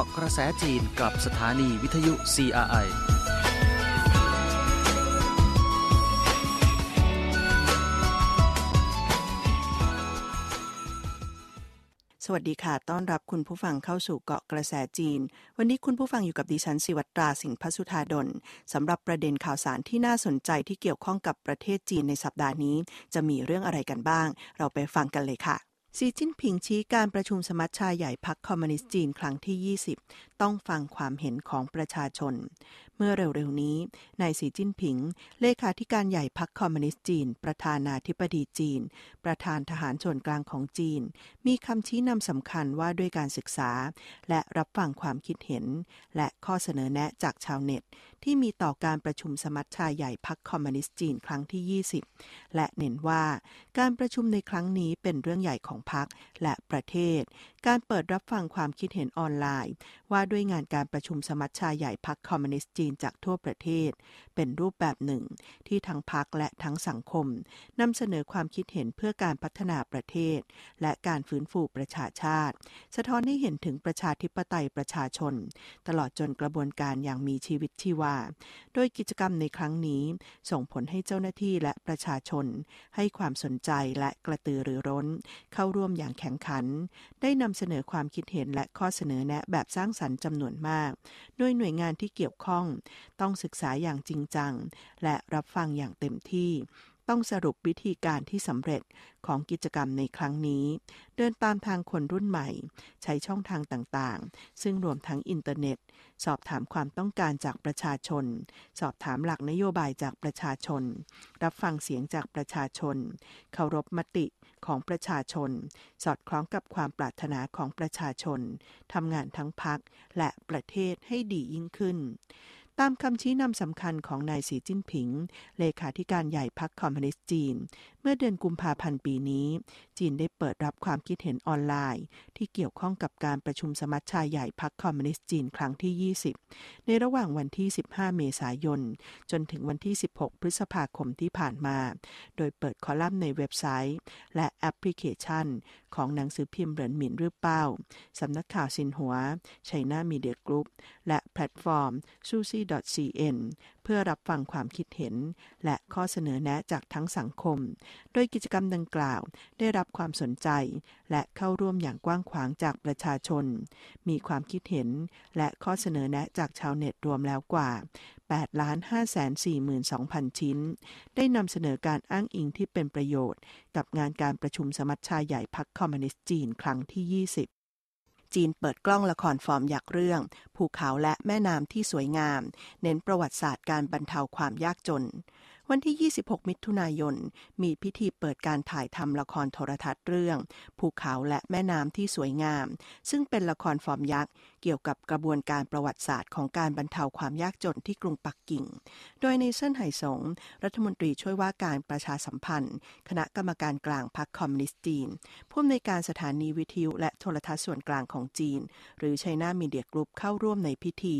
าะกระแสจีนกับสถานีวิทยุ CRI สวัสดีค่ะ ต้อนรับคุณผู้ฟังเข้าสู่เกาะกระแสจีน วันนี้คุณผู้ฟังอยู่กับดิฉันสิวัตราสิงห์พสุธาดลสำหรับประเด็นข่าวสารที่น่าสนใจที่เกี่ยวข้องกับประเทศจีนในสัปดาห์นี้ จะมีเรื่องอะไรกันบ้าง เราไปฟังกันเลยค่ะ สีจิ้นผิงชี้การประชุมสมัชชาใหญ่พรรคคอมมิวนิสต์จีนครั้งที่ 20 ต้องฟังความเห็นของประชาชน เมื่อเร็วๆนี้นายสีจิ้นผิง เลขาธิการใหญ่พรรคคอมมิวนิสต์จีน ประธานาธิบดีจีน ประธานทหารส่วนกลางของจีน มีคำชี้นำสำคัญว่าด้วยการศึกษา และรับฟังความคิดเห็น และข้อเสนอแนะจากชาวเน็ต ที่มีต่อการประชุมสมัชชาใหญ่พรรคคอมมิวนิสต์จีนครั้งที่ 20 และเน้นว่าการประชุมในครั้งนี้เป็นเรื่องใหญ่ของพรรคและประเทศการเปิดรับฟังความคิดเห็นออนไลน์ ว่าด้วยงานการประชุมสมัชชาใหญ่พักคอมมิวนิสต์จีนจากทั่วประเทศ เป็นรูปแบบหนึ่ง ที่ทั้งพรรคและทั้งสังคมนำเสนอความคิดเห็นเพื่อการพัฒนาประเทศ และการฟื้นฟูประชาชาติ สะท้อนให้เห็นถึงประชาธิปไตยประชาชน ตลอดจนกระบวนการอย่างมีชีวิตชีวา โดยกิจกรรมในครั้งนี้ ส่งผลให้เจ้าหน้าที่และประชาชน ให้ความสนใจและกระตือรือร้น เข้าร่วมอย่างแข็งขัน ได้นำเสนอความคิดเห็นและข้อเสนอแนะแบบสร้างสรรค์จำนวนมาก โดยหน่วยงานที่เกี่ยวข้อง ต้องศึกษาอย่างจริงจัง และรับฟังอย่างเต็มที่ ต้องสรุปวิธีการที่สำเร็จของกิจกรรมในครั้งนี้ เดินตามทางคนรุ่นใหม่ ใช้ช่องทางต่างๆ ซึ่งรวมทั้งอินเทอร์เน็ต สอบถามความต้องการจากประชาชน สอบถามหลักนโยบายจากประชาชน รับฟังเสียงจากประชาชน เคารพมติ ของประชาชน สอดคล้องกับความปรารถนาของประชาชนทำงานทั้งพรรคและประเทศให้ดียิ่งขึ้น ตามคำชี้นำสำคัญของนายสีจิ้นผิง เลขาธิการใหญ่พรรคคอมมิวนิสต์จีน เมื่อเดือนกุมภาพันธ์ปีนี้ จีนได้เปิดรับความคิดเห็นออนไลน์ ที่เกี่ยวข้องกับการประชุมสมัชชาใหญ่พรรคคอมมิวนิสต์จีนครั้งที่ 20 ในระหว่างวันที่ 15 เมษายน จนถึงวันที่ 16 พฤษภาคมที่ผ่านมา โดยเปิดคอลัมน์ในเว็บไซต์ และแอปพลิเคชันของหนังสือพิมพ์เหรินหมินรื่อเป้าสำนักข่าวซินหัว China Media Group และแพลตฟอร์มซูซี่ cn เพื่อรับฟังความคิดเห็น และข้อเสนอแนะจากทั้งสังคม โดยกิจกรรมดังกล่าวได้รับความสนใจ และเข้าร่วมอย่างกว้างขวางจากประชาชน มีความคิดเห็นและข้อเสนอแนะจากชาวเน็ตรวมแล้วกว่า 8ล้าน5 4 2 0 0 0 ชิ้น ได้นำเสนอการอ้างอิงที่เป็นประโยชน์ กับงานการประชุมสมัชชาใหญ่พักคอมมิวนิสต์จีนครั้งที่ 20จีนเปิดกล้องละครฟอร์มยักษ์เรื่อง ภูเขาและแม่น้ำที่สวยงาม เน้นประวัติศาสตร์การบรรเทาความยากจน วันที่ 26 มิถุนายน มีพิธีเปิดการถ่ายทำละครโทรทัศน์เรื่อง ภูเขาและแม่น้ำที่สวยงาม ซึ่งเป็นละครฟอร์มยักษ์ เกี่ยวกับกระบวนการประวัติศาสตร์ของการบรรเทาความยากจนที่กรุงปักกิ่ง โดยในเซินไห่สง รัฐมนตรีช่วยว่าการประชาสัมพันธ์ คณะกรรมการกลางพรรคคอมมิวนิสต์จีนผู้อำนวยการสถานีวิทยุและโทรทัศน์ส่วนกลางของจีน หรือไชน่ามีเดียกรุ๊ปเข้าร่วมในพิธี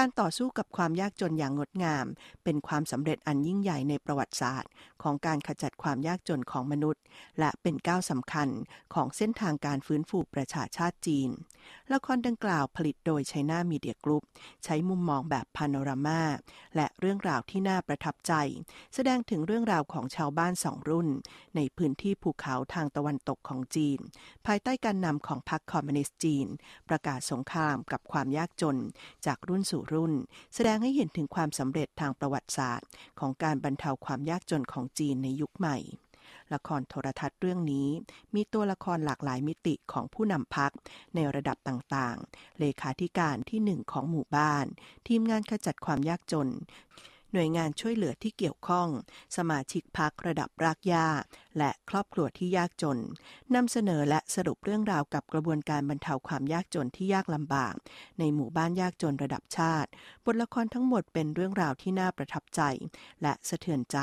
การต่อสู้กับความยากจนอย่างงดงาม เป็นความสำเร็จอันยิ่งใหญ่ในประวัติศาสตร์ ของการขจัดความยากจนของมนุษย์ และเป็นก้าวสำคัญของเส้นทางการฟื้นฟูประชาชาติจีน ละครดังกล่าวผลิตโดยไชน่ามีเดียกรุ๊ปใช้มุมมองแบบพาโนรามาและเรื่องราวที่น่าประทับใจ แสดงถึงเรื่องราวของชาวบ้านสองรุ่น ในพื้นที่ภูเขาทางตะวันตกของจีน ภายใต้การนำของพรรคคอมมิวนิสต์จีน ประกาศสงครามกับความยากจน จากรุ่นสู่รุ่น แสดงให้เห็นถึงความสำเร็จทางประวัติศาสตร์ ของการบรรเทาความยากจนของจีนในยุคใหม่ ละครโทรทัศน์เรื่องนี้ มีตัวละครหลากหลายมิติของผู้นำพักในระดับต่างๆ เลขาธิการที่หนึ่งของหมู่บ้าน ทีมงานขจัดความยากจนหน่วยงานช่วยเหลือที่เกี่ยวข้อง สมาชิกพักระดับรากหญ้า และครอบครัวที่ยากจนนำเสนอและสรุปเรื่องราวกับกระบวนการบรรเทาความยากจนที่ยากลำบาก ในหมู่บ้านยากจนระดับชาติ บทละครทั้งหมดเป็นเรื่องราวที่น่าประทับใจ และสะเทือนใจ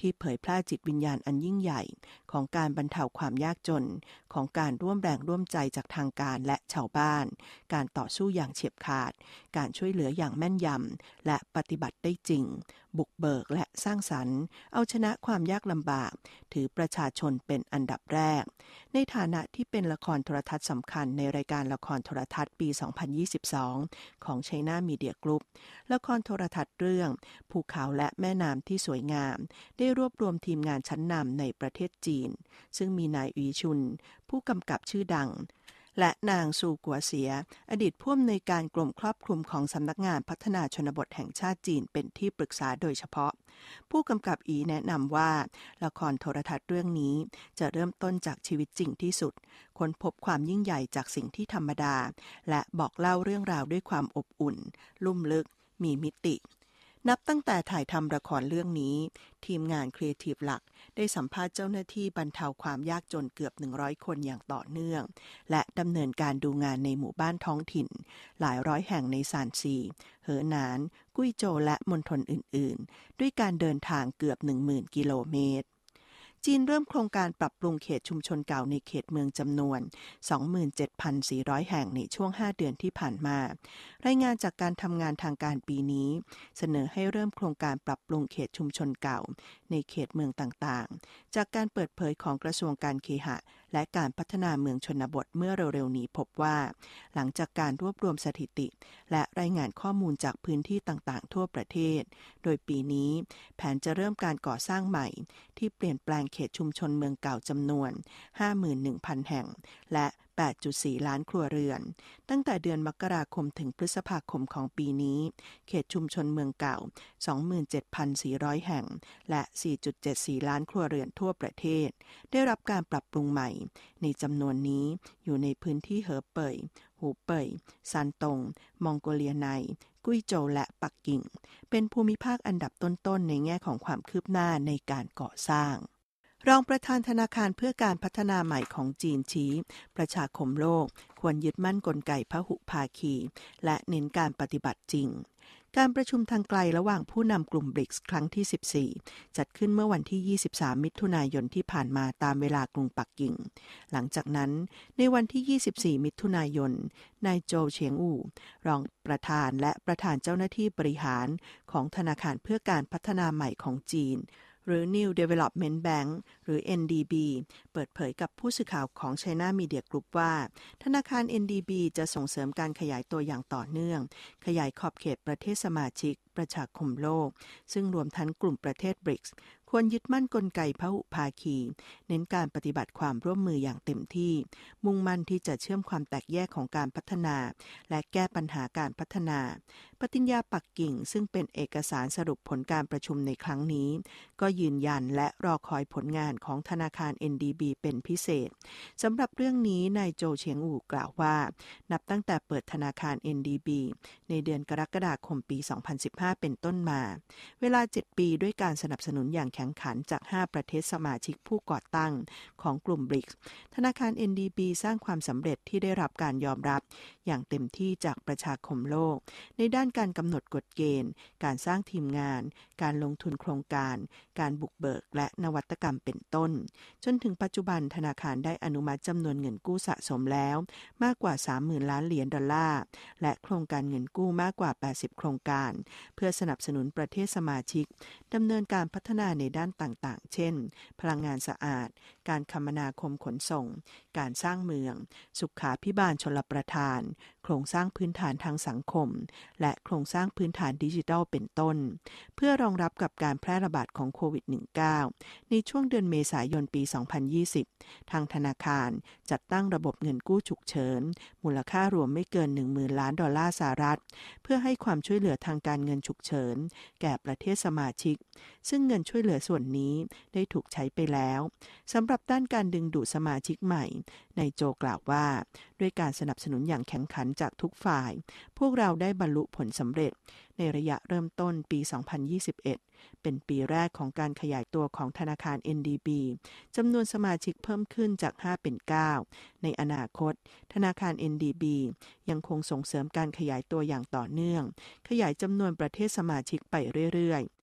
ที่เผยแพร่จิตวิญญาณอันยิ่งใหญ่ ของการบรรเทาความยากจน ของการร่วมแรงร่วมใจจากทางการและชาวบ้าน การต่อสู้อย่างเฉียบขาด การช่วยเหลืออย่างแม่นยำและปฏิบัติได้จริง บุกเบิกและสร้างสรรค์ เอาชนะความยากลำบาก ถือประชาชนเป็นอันดับแรก ในฐานะที่เป็นละครโทรทัศน์สำคัญในรายการละครโทรทัศน์ปี 2022 ของ China Media Group ละครโทรทัศน์เรื่อง ภูเขาและแม่น้ำที่สวยงาม ได้รวบรวมทีมงานชั้นนำในประเทศจีน ซึ่งมีนายอีชุน ผู้กำกับชื่อดัง และนางซูกัวเสีย อดีตผู้อำนวยการกรมครอบคลุมของสำนักงานพัฒนาชนบทแห่งชาติจีนเป็นที่ปรึกษาโดยเฉพาะ ผู้กำกับอีแนะนำว่า ละครโทรทัศน์เรื่องนี้ จะเริ่มต้นจากชีวิตจริงที่สุด ค้นพบความยิ่งใหญ่จากสิ่งที่ธรรมดา และบอกเล่าเรื่องราวด้วยความอบอุ่น ลุ่มลึก มีมิติ นับตั้งแต่ถ่ายทำละครเรื่องนี้ ทีมงานครีเอทีฟหลัก ได้สัมภาษณ์เจ้าหน้าที่บรรเทาความยากจนเกือบ 100 คนอย่างต่อเนื่อง และดำเนินการดูงานในหมู่บ้านท้องถิ่น หลายร้อยแห่งในซานซีเหอหนาน กุ้ยโจและมณฑลอื่น ๆ ด้วยการเดินทางเกือบ 10,000 กิโลเมตร จีนเริ่มโครงการปรับปรุงเขตชุมชนเก่าในเขตเมืองจำนวน 27,400 แห่งในช่วง 5 เดือนที่ผ่านมา รายงานจากการทำงานทางการปีนี้ เสนอให้เริ่มโครงการปรับปรุงเขตชุมชนเก่าในเขตเมืองต่างๆ จากการเปิดเผยของกระทรวงการเคหะ และการพัฒนาเมืองชนบทเมื่อเร็วๆ นี้พบว่า หลังจากการรวบรวมสถิติ และรายงานข้อมูลจากพื้นที่ต่างๆ ทั่วประเทศ โดยปีนี้ แผนจะเริ่มการก่อสร้างใหม่ ที่เปลี่ยนแปลงเขตชุมชนเมืองเก่าจำนวน 51,000 แห่ง และ 8.4 ล้านครัวเรือน ตั้งแต่เดือนมกราคมถึงพฤษภาคมของปีนี้ เขตชุมชนเมืองเก่า 27,400 แห่ง และ 4.74 ล้านครัวเรือนทั่วประเทศ ได้รับการปรับปรุงใหม่ ในจำนวนนี้อยู่ในพื้นที่เหอเป่ย หูเป่ยซันตง มองโกเลียใน กุ้ยโจวและปักกิ่ง เป็นภูมิภาคอันดับต้นๆ ในแง่ของความคืบหน้าในการก่อสร้าง รองประธานธนาคารเพื่อการพัฒนาใหม่ของจีนชี้ ประชาคมโลกควรยึดมั่นกลไกพหุภาคี และเน้นการปฏิบัติจริงการประชุมทางไกลระหว่างผู้นำกลุ่มบริกส์ครั้งที่ 14 จัดขึ้นเมื่อวันที่ 23 มิถุนายนที่ผ่านมาตามเวลากรุงปักกิ่ง หลังจากนั้นในวันที่ 24 มิถุนายน นายโจเฉียงอู่ รองประธานและประธานเจ้าหน้าที่บริหารของธนาคารเพื่อการพัฒนาใหม่ของจีน หรือ New Development Bank หรือ NDB เปิดเผยกับผู้สื่อข่าวของ China Media Group ว่า ธนาคาร NDB จะส่งเสริมการขยายตัวอย่างต่อเนื่อง ขยายขอบเขตประเทศสมาชิกประชาคมโลก ซึ่งรวมทั้งกลุ่มประเทศบริกส์ ควรยึดมั่นนกลไกพหุภาคี เน้นการปฏิบัติความร่วมมืออย่างเต็มที่ มุ่งมั่นที่จะเชื่อมความแตกแยกของการพัฒนา และแก้ปัญหาการพัฒนา ปฏิญญาปักกิ่งซึ่งเป็นเอกสารสรุปผลการประชุมในครั้งนี้ ก็ยืนยันและรอคอยผลงานของธนาคาร NDB เป็นพิเศษสำหรับเรื่องนี้นายโจเฉียงอู่กล่าวว่า นับตั้งแต่เปิดธนาคาร NDB ในเดือนกรกฎาคมปี 2015 เป็นต้นมา เวลา 7 ปีด้วยการสนับสนุนอย่างแข็งขันจาก 5 ประเทศสมาชิกผู้ก่อตั้งของกลุ่มบริกธนาคาร NDB สร้างความสำเร็จที่ได้รับการยอมรับ อย่างเต็มที่จากประชาคมโลก ในด้านการกำหนดกฎเกณฑ์ การสร้างทีมงานการลงทุนโครงการ การบุกเบิกและนวัตกรรมเป็นต้น จนถึงปัจจุบันธนาคารได้อนุมัติจำนวนเงินกู้สะสมแล้ว มากกว่า 30,000 ล้านเหรียญดอลลาร์และโครงการเงินกู้มากกว่า 80 โครงการ เพื่อสนับสนุนประเทศสมาชิกดำเนินการพัฒนาในด้านต่างๆ เช่น พลังงานสะอาด การคมนาคมขนส่ง การสร้างเมือง สุขาพิบาลชลประทาน โครงสร้างพื้นฐานทางสังคม และโครงสร้างพื้นฐานดิจิทัลเป็นต้น เพื่อรองรับกับการแพร่ระบาดของโควิด -19 ในช่วงเดือนเมษายนปี 2020 ทางธนาคารจัดตั้งระบบเงินกู้ฉุกเฉิน มูลค่ารวมไม่เกิน 10,000 ล้านดอลลาร์สหรัฐ เพื่อให้ความช่วยเหลือทางการเงินฉุกเฉิน แก่ประเทศสมาชิก ซึ่งเงินช่วยเหลือส่วนนี้ได้ถูกใช้ไปแล้วสำหรับด้านการดึงดูดสมาชิกใหม่ ในโจกล่าวว่า ด้วยการสนับสนุนอย่างแข็งขันจากทุกฝ่ายพวกเราได้บรรลุผลสำเร็จ ในระยะเริ่มต้นปี 2021 เป็นปีแรกของการขยายตัวของธนาคาร NDB จำนวนสมาชิกเพิ่มขึ้นจาก 5 เป็น 9 ในอนาคต ธนาคาร NDB ยังคงส่งเสริมการขยายตัวอย่างต่อเนื่อง ขยายจำนวนประเทศสมาชิกไปเรื่อยๆ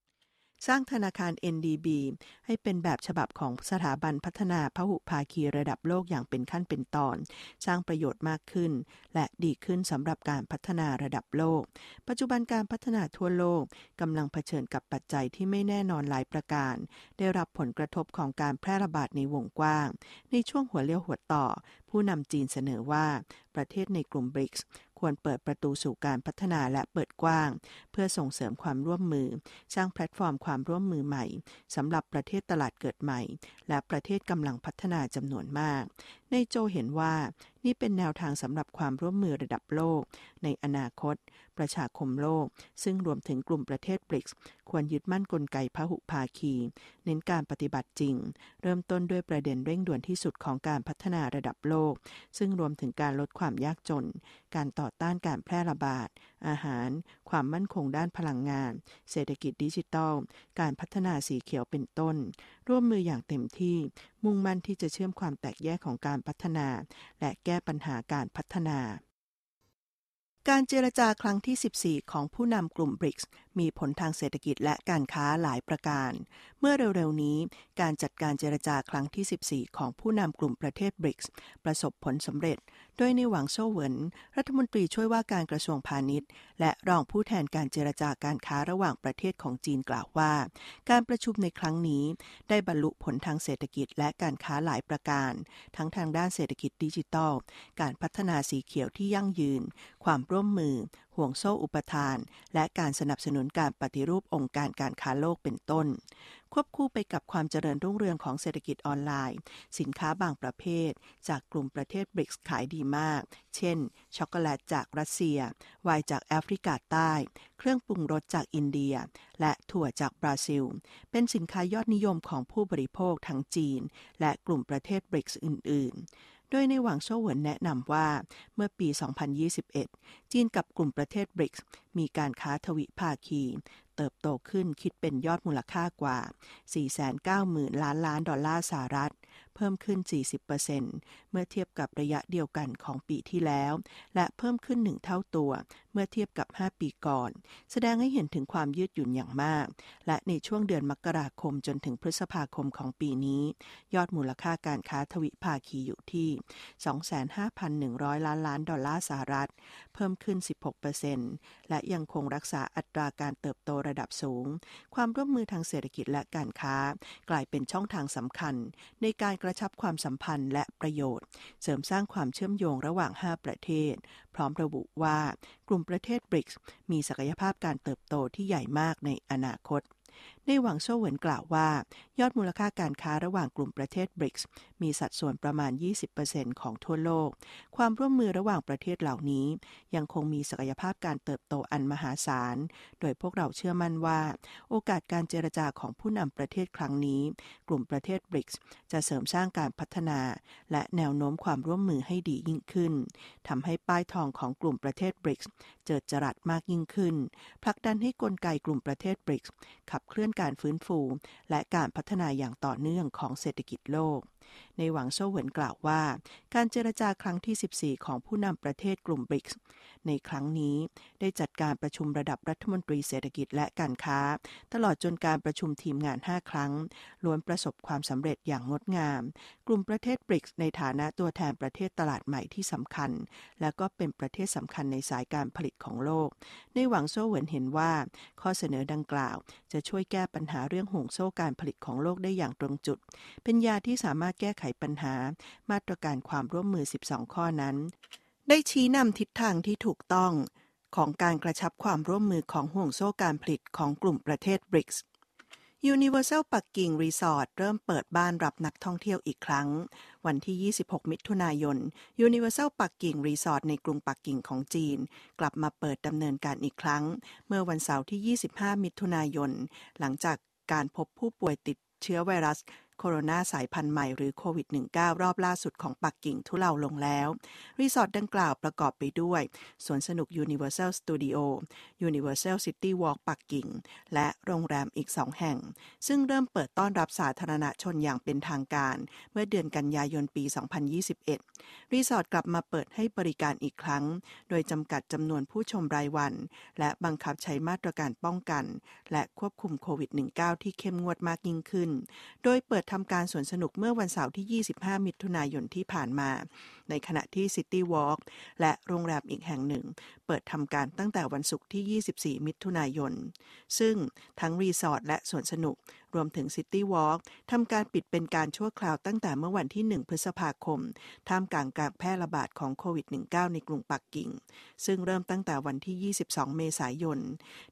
สร้างธนาคาร NDB ให้เป็นแบบฉบับของสถาบันพัฒนาพหุภาคีระดับโลกอย่างเป็นขั้นเป็นตอน สร้างประโยชน์มากขึ้น และดีขึ้นสำหรับการพัฒนาระดับโลก ปัจจุบันการพัฒนาทั่วโลกกำลังเผชิญกับปัจจัยที่ไม่แน่นอนหลายประการ ได้รับผลกระทบของการแพร่ระบาดในวงกว้าง ในช่วงหัวเลี้ยวหัวต่อ ผู้นำจีนเสนอว่าประเทศในกลุ่มบริกส์ ควรเปิดประตูสู่การพัฒนาและเปิดกว้าง เพื่อส่งเสริมความร่วมมือ สร้างแพลตฟอร์มความร่วมมือใหม่สำหรับประเทศตลาดเกิดใหม่ และประเทศกำลังพัฒนาจำนวนมาก ในโจเห็นว่า นี่เป็นแนวทางสำหรับความร่วมมือระดับโลก ในอนาคต ประชาคมโลก ซึ่งรวมถึงกลุ่มประเทศบริกส์ควรยึดมั่นกลไกพหุภาคี เน้นการปฏิบัติจริง เริ่มต้นด้วยประเด็นเร่งด่วนที่สุดของการพัฒนาระดับโลก ซึ่งรวมถึงการลดความยากจน การต่อต้านการแพร่ระบาด อาหาร ความมั่นคงด้านพลังงาน เศรษฐกิจดิจิทัล การพัฒนาสีเขียวเป็นต้น ร่วมมืออย่างเต็มที่ มุ่งมั่นที่จะเชื่อมความแตกแยกของการพัฒนา และแก้ปัญหาการพัฒนา การเจรจาครั้งที่ 14 ของผู้นำกลุ่มบริกส์มีผลทางเศรษฐกิจและการค้าหลายประการ เมื่อเร็วๆ นี้ การจัดการเจรจาครั้งที่ 14 ของผู้นำกลุ่มประเทศบริกส์ประสบผลสำเร็จ โดยในหวังโซเวินรัฐมนตรีช่วยว่าการกระทรวงพาณิชย์ และรองผู้แทนการเจรจาการค้าระหว่างประเทศของจีนกล่าวว่า การประชุมในครั้งนี้ ได้บรรลุผลทางเศรษฐกิจและการค้าหลายประการ ทั้งทางด้านเศรษฐกิจดิจิทัล การพัฒนาสีเขียวที่ยั่งยืน ความร่วมมือ ห่วงโซ่อุปทาน และการสนับสนุนการปฏิรูปองค์การการค้าโลกเป็นต้น ควบคู่ไปกับความเจริญรุ่งเรืองของเศรษฐกิจออนไลน์ สินค้าบางประเภท จากกลุ่มประเทศบริกส์ขายดีมาก เช่น ช็อกโกแลตจากรัสเซีย ไวน์จากแอฟริกาใต้ เครื่องปรุงรสจากอินเดีย และถั่วจากบราซิล เป็นสินค้ายอดนิยมของผู้บริโภคทั้งจีน และกลุ่มประเทศบริกส์อื่น ๆ โดยในหวังโซเหวินแนะนำว่าเมื่อปี 2021 จีนกับกลุ่มประเทศบริกส์มีการค้าทวิภาคี เติบโตขึ้นคิดเป็นยอดมูลค่ากว่า 490,000 ล้านล้านดอลลาร์สหรัฐ เพิ่มขึ้น 40%เมื่อเทียบกับระยะเดียวกันของปีที่แล้ว และเพิ่มขึ้นหนึ่งเท่าตัว เมื่อเทียบกับ 5 ปีก่อน แสดงให้เห็นถึงความยืดหยุ่นอย่างมาก และในช่วงเดือนมกราคมจนถึงพฤษภาคมของปีนี้ ยอดมูลค่าการค้าทวิภาคีอยู่ที่ 25,100 ล้านล้านดอลลาร์สหรัฐ เพิ่มขึ้น 16%และยังคงรักษาอัตราการเติบโตระดับสูง ความร่วมมือทางเศรษฐกิจและการค้า กลายเป็นช่องทางสำคัญ ในการการะชับความสัมพันธ์และประโยชน์ เสริมสร้างความเชื่อมโยงระหว่าง 5 ประเทศ พร้อมระบุว่ากลุ่มประเทศบริกส์มีศักยภาพการเติบโตที่ใหญ่มากในอนาคต ในหวังโซเวินกล่าวว่า ยอดมูลค่าการค้าระหว่างกลุ่มประเทศบริกส์มีสัดส่วนประมาณ 20%ของทั่วโลก ความร่วมมือระหว่างประเทศเหล่านี้ ยังคงมีศักยภาพการเติบโตอันมหาศาล โดยพวกเราเชื่อมั่นว่า โอกาสการเจรจาของผู้นำประเทศครั้งนี้ กลุ่มประเทศบริกส์จะเสริมสร้างการพัฒนา และแนวโน้มความร่วมมือให้ดียิ่งขึ้นทำให้ป้ายทองของกลุ่มประเทศบริกส์เจิดจรัสมากยิ่งขึ้นผลักดันให้กลไกกลุ่มประเทศบริกส์ขับเคลื่อนการฟื้นฟู และการพัฒนาอย่างต่อเนื่องของเศรษฐกิจโลก ในหวังโซเหวินกล่าวว่า การเจรจาครั้งที่ 14 ของผู้นำประเทศกลุ่มบริกส์ ในครั้งนี้ได้จัดการประชุมระดับรัฐมนตรีเศรษฐกิจและการค้า ตลอดจนการประชุมทีมงาน 5 ครั้ง ล้วนประสบความสำเร็จอย่างงดงาม กลุ่มประเทศบริกในฐานะตัวแทนประเทศตลาดใหม่ที่สำคัญ และก็เป็นประเทศสำคัญในสายการผลิตของโลก ในหวังโซเหวินเห็นว่า ข้อเสนอดังกล่าว จะช่วยแก้ปัญหาเรื่องห่วงโซ่การผลิตของโลกได้อย่างตรงจุด เป็นยาที่สามารถแก้ไขปัญหามาตรการความร่วมมือ 12 ข้อนั้น ได้ชี้นำทิศทางที่ถูกต้องของการกระชับความร่วมมือของห่วงโซ่การผลิตของกลุ่มประเทศบริกส์ Universal ปักกิ่งรีสอร์ทเริ่มเปิดบ้านรับนักท่องเที่ยวอีกครั้ง วันที่ 26 มิถุนายน Universal ปักกิ่งรีสอร์ทในกรุงปักกิ่งของจีน กลับมาเปิดดำเนินการอีกครั้ง เมื่อวันเสาร์ที่ 25 มิถุนายน หลังจากการพบผู้ป่วยติดเชื้อไวรัส โคโรนาสายพันธุ์ใหม่หรือโควิด -19 รอบล่าสุดของปักกิ่งทุเลาลงแล้ว รีสอร์ทดังกล่าวประกอบไปด้วย สวนสนุก Universal Studios Universal City Walk ปักกิ่ง และโรงแรมอีกสองแห่ง ซึ่งเริ่มเปิดต้อนรับสาธารณชนอย่างเป็นทางการ เมื่อเดือนกันยายนปี 2021 รีสอร์ทกลับมาเปิดให้บริการอีกครั้ง โดยจำกัดจำนวนผู้ชมรายวัน และบังคับใช้มาตรการป้องกัน และควบคุมโควิด -19 ที่เข้มงวดมากยิ่งขึ้น โดยเปิดทำการสวนสนุกเมื่อวันเสาร์ที่ 25 มิถุนายนที่ผ่านมาในขณะที่ City Walk และโรงแรมอีกแห่งหนึ่ง เปิดทำการตั้งแต่วันศุกร์ที่ 24 มิถุนายน ซึ่งทั้งรีสอร์ทและสวนสนุก รวมถึง City Walk ทำการปิดเป็นการชั่วคราวตั้งแต่เมื่อวันที่ 1 พฤษภาคม ท่ามกลางการแพร่ระบาดของโควิด -19 ในกรุงปักกิ่ง ซึ่งเริ่มตั้งแต่วันที่ 22 เมษายน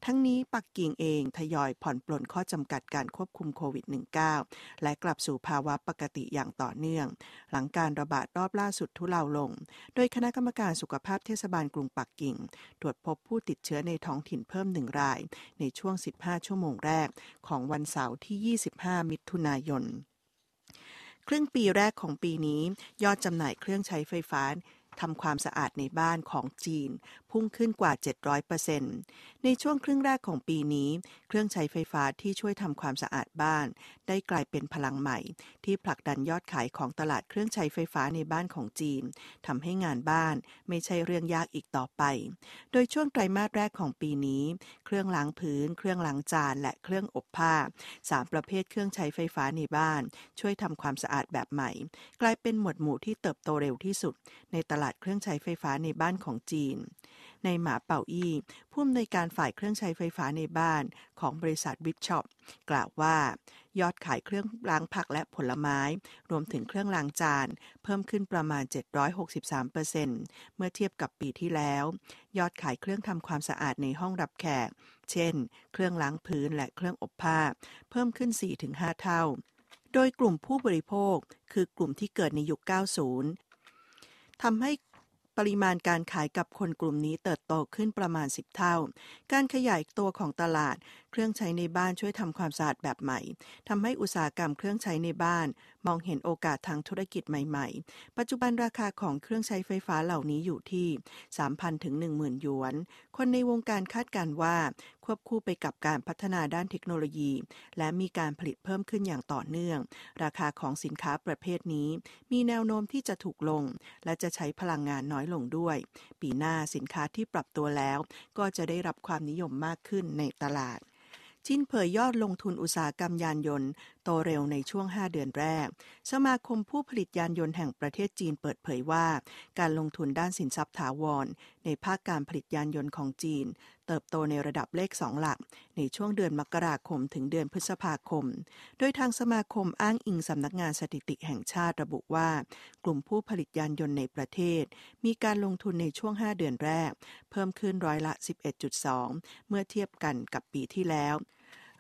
ทั้งนี้ปักกิ่งเองทยอยผ่อนปลนข้อจำกัดการควบคุมโควิด -19 และกลับสู่ภาวะปกติอย่างต่อเนื่อง หลังการระบาดรอบล่าสุดทุเลาลง โดยคณะกรรมการสุขภาพเทศบาลกรุงปักกิ่ง ตรวจพบผู้ติดเชื้อในท้องถิ่นเพิ่มหนึ่งราย ในช่วง 15 ชั่วโมงแรก ของวันเสาร์ที่ 25 มิถุนายน ครึ่งปีแรกของปีนี้ ยอดจำหน่ายเครื่องใช้ไฟฟ้าทำความสะอาดในบ้านของจีน พุ่งขึ้นกว่า 700%ในช่วงครึ่งแรกของปีนี้ เครื่องใช้ไฟฟ้าที่ช่วยทำความสะอาดบ้าน ได้กลายเป็นพลังใหม่ ที่ผลักดันยอดขายของตลาดเครื่องใช้ไฟฟ้าในบ้านของจีนทำให้งานบ้านไม่ใช่เรื่องยากอีกต่อไป โดยช่วงไตรมาสแรกของปีนี้ เครื่องล้างพื้น เครื่องล้างจาน และเครื่องอบผ้าสามประเภทเครื่องใช้ไฟฟ้าในบ้าน ช่วยทำความสะอาดแบบใหม่ กลายเป็นหมวดหมู่ที่เติบโตเร็วที่สุด ในตลาดเครื่องใช้ไฟฟ้าในบ้านของจีน ในหมาเป่าอี้ผู้อำนวยการฝ่ายเครื่องใช้ไฟฟ้าในบ้านของบริษัทวิชช็อปกล่าวว่า ยอดขายเครื่องล้างผักและผลไม้ รวมถึงเครื่องล้างจาน เพิ่มขึ้นประมาณ 763%เซ็นเมื่อเทียบกับปีที่แล้ว ยอดขายเครื่องทำความสะอาดในห้องรับแขก เช่น เครื่องล้างพื้นและเครื่องอบผ้า เพิ่มขึ้น 4-5 เท่า โดยกลุ่มผู้บริโภค คือกลุ่มที่เกิดในยุค 90ทำให้ ริมาณการขายกับคนกลุ่มนี้เติบโตขึ้นประมาณ 10 เท่า การขยายตัวของตลาดเครื่องใช้ในบ้านช่วยทำความสะอาดแบบใหม่ทำให้อุตสาหกรรมเครื่องใช้ในบ้าน มองเห็นโอกาสทางธุรกิจใหม่ ๆ ปัจจุบันราคาของเครื่องใช้ไฟฟ้าเหล่านี้อยู่ที่ 3,000 ถึง 10,000 หยวน คนในวงการคาดการว่า ควบคู่ไปกับการพัฒนาด้านเทคโนโลยี และมีการผลิตเพิ่มขึ้นอย่างต่อเนื่อง ราคาของสินค้าประเภทนี้ มีแนวโน้มที่จะถูกลง และจะใช้พลังงานน้อยลงด้วย ปีหน้าสินค้าที่ปรับตัวแล้ว ก็จะได้รับความนิยมมากขึ้นในตลาด จินเผยยอดลงทุนอุตสาหกรรมยานยนต์ โตเร็วในช่วง 5 เดือนแรก สมาคมผู้ผลิตยานยนต์แห่งประเทศจีนเปิดเผยว่า การลงทุนด้านสินทรัพย์ถาวร ในภาคการผลิตยานยนต์ของจีน เติบโตในระดับเลข2หลัก ในช่วงเดือนมกราคมถึงเดือนพฤษภาคม โดยทางสมาคมอ้างอิงสำนักงานสถิติแห่งชาติระบุว่า กลุ่มผู้ผลิตยานยนต์ในประเทศ มีการลงทุนในช่วง 5 เดือนแรก เพิ่มขึ้นร้อยละ 11.2 เมื่อเทียบกันกับปีที่แล้ว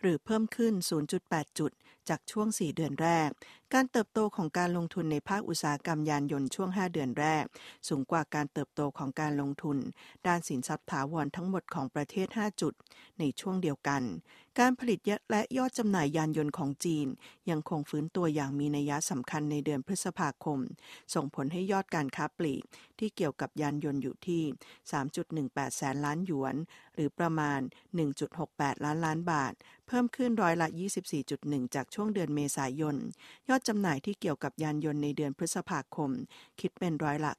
หรือเพิ่มขึ้น 0.8 จุด จากช่วง 4 เดือนแรก การเติบโตของการลงทุนในภาคอุตสาหกรรมยานยนต์ช่วง 5 เดือนแรก สูงกว่าการเติบโตของการลงทุน ด้านสินทรัพย์ถาวรทั้งหมดของประเทศ 5 จุด ในช่วงเดียวกันการผลิตและยอดจำหน่ายยานยนต์ของจีน ยังคงฟื้นตัวอย่างมีนัยสำคัญในเดือนพฤษภาคม ส่งผลให้ยอดการค้าปลีกที่เกี่ยวกับยานยนต์อยู่ที่ 3.18 แสนล้านหยวน หรือประมาณ 1.68 ล้านล้านบาท เพิ่มขึ้นร้อยละ 24.1 จากช่วงเดือนเมษายน ยอดจำหน่ายที่เกี่ยวกับยานยนต์ในเดือนพฤษภาคม คิดเป็นร้อยละ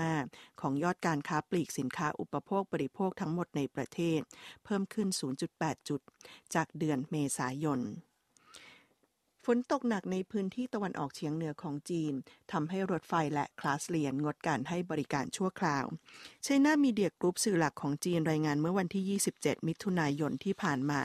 9.5 ของยอดการค้าปลีกสินค้าอุปโภคบริโภคทั้งหมดในประเทศ เพิ่มขึ้น 0.8 จุดจากเดือนเมษายน ฝนตกหนักในพื้นที่ตะวันออกเฉียงเหนือของจีนทำให้รถไฟและคลาสเรียนงดการให้บริการชั่วคราวไชน่ามีเดียกรุ๊ปสื่อหลักของจีนรายงานเมื่อวันที่ 27 มิถุนายนที่ผ่านมา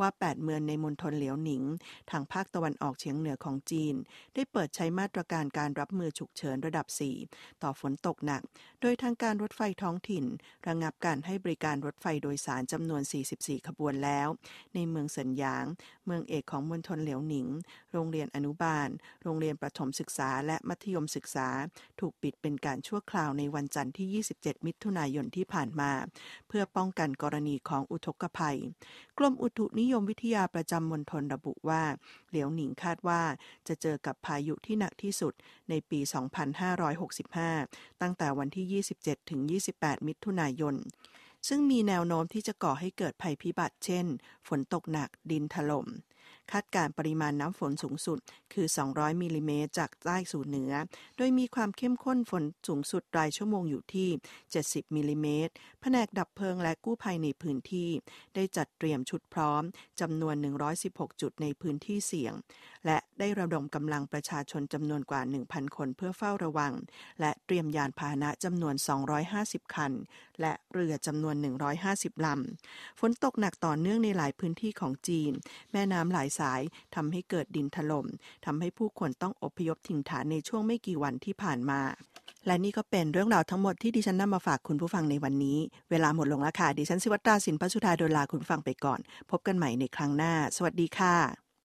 ว่า 8 เมืองในมณฑลเหลียวหนิง ทางภาคตะวันออกเฉียงเหนือของจีน ได้เปิดใช้มาตรการการรับมือฉุกเฉินระดับ 4 ต่อฝนตกหนัก โดยทางการรถไฟท้องถิ่น ระงับการให้บริการรถไฟโดยสารจำนวน 44 ขบวนแล้ว ในเมืองเซินหยาง เมืองเอกของมณฑลเหลียวหนิงโรงเรียนอนุบาล โรงเรียนประถมศึกษาและมัธยมศึกษา ถูกปิดเป็นการชั่วคราวในวันจันทร์ที่ 27 มิถุนายนที่ผ่านมา เพื่อป้องกันกรณีของอุทกภัย กรมอุตุนิยมวิทยาประจำมณฑลระบุว่า เหลียวหนิงคาดว่าจะเจอกับพายุที่หนักที่สุดในปี 2565 ตั้งแต่วันที่ 27 ถึง 28 มิถุนายนซึ่งมีแนวโน้มที่จะก่อให้เกิดภัยพิบัติเช่น ฝนตกหนักดินถล่ม คาดการปริมาณน้ำฝนสูงสุดคือ 200 มิลิเมตรจากใต้สู่เหนือ โดยมีความเข้มข้นฝนสูงสุดรายชั่วโมงอยู่ที่ 70 มิลิเมตร แผนกดับเพลิงและกู้ภัยในพื้นที่ ได้จัดเตรียมชุดพร้อมจำนวน 116 จุดในพื้นที่เสี่ยง และได้ระดมกำลังประชาชนจำนวนกว่า 1,000 คนเพื่อเฝ้าระวัง และเตรียมยานพาหนะจำนวน 250 คัน และเรือจำนวน 150 ลำ ฝนตกหนักต่อเนื่องในหลายพื้นที่ของจีน แม่น้ำหลายสายทำให้เกิดดินถลม่มทำให้ผู้คนต้องอพยพถิ่นฐานในช่วงไม่กี่วันที่ผ่านมา และนี่ก็เป็นเรื่องราวทั้งหมดที่ดิฉันนำมาฝากคุณผู้ฟังในวันนี้ เวลาหมดลงแล้วค่ะดิฉันสิวัตราสินพัชุธาโดยลาคุณฟังไปก่อน พบกันใหม่ในครั้งหน้า สวัสดีค่ะ